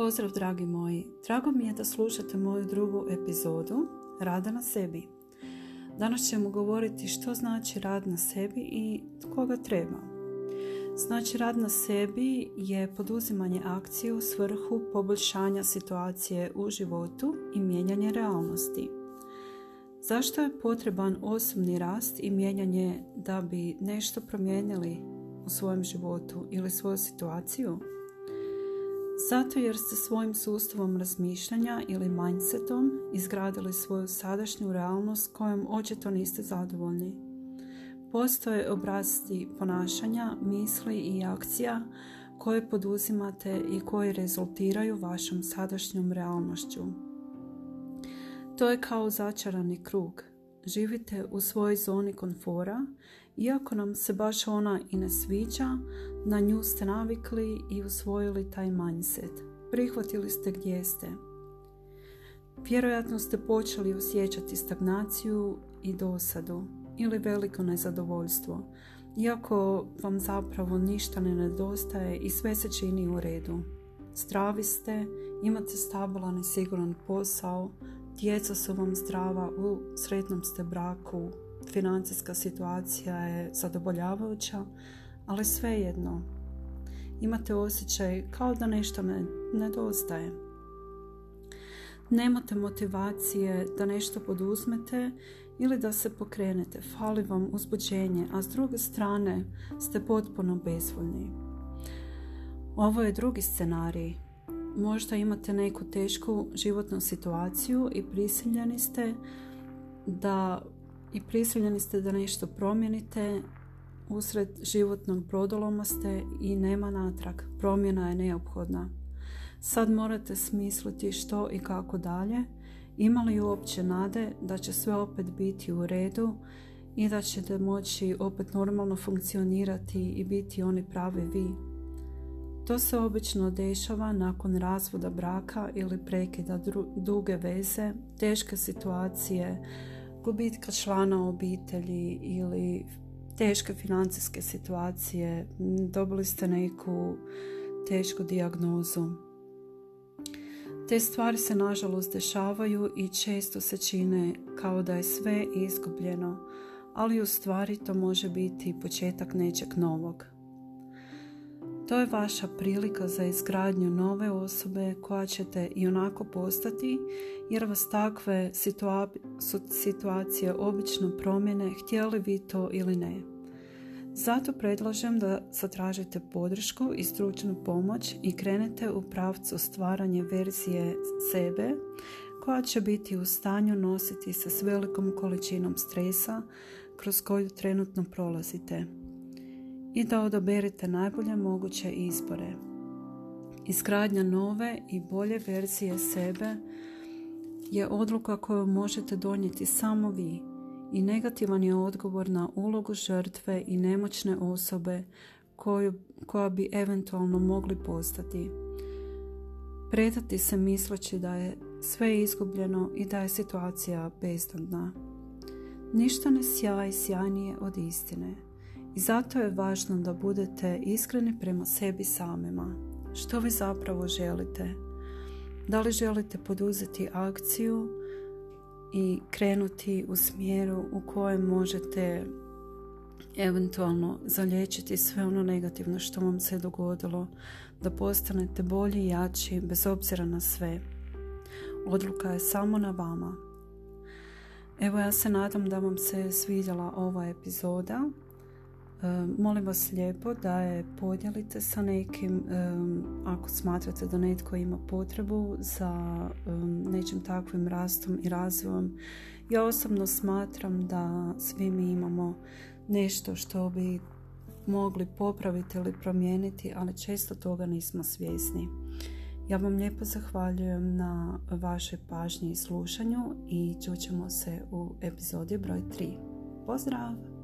Pozdrav dragi moji, drago mi je da slušate moju drugu epizodu Rada na sebi. Danas ćemo govoriti što znači rad na sebi i koga treba. Znači rad na sebi je poduzimanje akcije u svrhu poboljšanja situacije u životu i mijenjanje realnosti. Zašto je potreban osobni rast i mijenjanje da bi nešto promijenili u svojem životu ili svoju situaciju? Zato jer ste svojim sustavom razmišljanja ili mindsetom izgradili svoju sadašnju realnost kojom očito niste zadovoljni. Postoje obrazci ponašanja, misli i akcija koje poduzimate i koji rezultiraju vašom sadašnjom realnošću. To je kao začarani krug. Živite u svojoj zoni konfora, iako nam se baš ona i ne sviđa, na nju ste navikli i usvojili taj mindset. Prihvatili ste gdje ste. Vjerojatno ste počeli osjećati stagnaciju i dosadu ili veliko nezadovoljstvo, iako vam zapravo ništa ne nedostaje i sve se čini u redu. Zdravi ste, imate stabilan i siguran posao, djeca su vam zdrava, u sretnom ste braku, financijska situacija je zadovoljavajuća, ali svejedno imate osjećaj kao da nešto ne, nedostaje. Nemate motivacije da nešto poduzmete ili da se pokrenete, fali vam uzbuđenje, a s druge strane ste potpuno bezvoljni. Ovo je drugi scenarij. Možda imate neku tešku životnu situaciju i prisiljeni ste da i prisiljeni ste da nešto promijenite usred životnog brodoloma ste i nema natrag. Promjena je neophodna. Sad morate smisliti što i kako dalje. Ima li uopće nade da će sve opet biti u redu i da ćete moći opet normalno funkcionirati i biti oni pravi vi? To se obično dešava nakon razvoda braka ili prekida duge veze, teške situacije, gubitka člana obitelji ili teške financijske situacije, dobili ste neku tešku dijagnozu. Te stvari se nažalost dešavaju i često se čine kao da je sve izgubljeno, ali u stvari to može biti početak nečeg novog. To je vaša prilika za izgradnju nove osobe koja ćete i onako postati jer vas takve situacije obično promjene htjeli vi to ili ne. Zato predlažem da zatražite podršku i stručnu pomoć i krenete u pravcu stvaranje verzije sebe koja će biti u stanju nositi se s velikom količinom stresa kroz koju trenutno prolazite i da odaberete najbolje moguće izbore. Izgradnja nove i bolje verzije sebe je odluka koju možete donijeti samo vi i negativan je odgovor na ulogu žrtve i nemoćne osobe koju, koja bi eventualno mogli postati. Predati se misleći da je sve izgubljeno i da je situacija bezdodna. Ništa ne sjaji sjajnije od istine. I zato je važno da budete iskreni prema sebi samima. Što vi zapravo želite? Da li želite poduzeti akciju i krenuti u smjeru u kojem možete eventualno zalječiti sve ono negativno što vam se dogodilo, da postanete bolji i jači bez obzira na sve. Odluka je samo na vama. Evo ja se nadam da vam se svidjela ova epizoda. Molim vas lijepo da je podijelite sa nekim ako smatrate da netko ima potrebu za nečim takvim rastom i razvojom. Ja osobno smatram da svi mi imamo nešto što bi mogli popraviti ili promijeniti, ali često toga nismo svjesni. Ja vam lijepo zahvaljujem na vašoj pažnji i slušanju i čućemo se u epizodi broj 3. Pozdrav!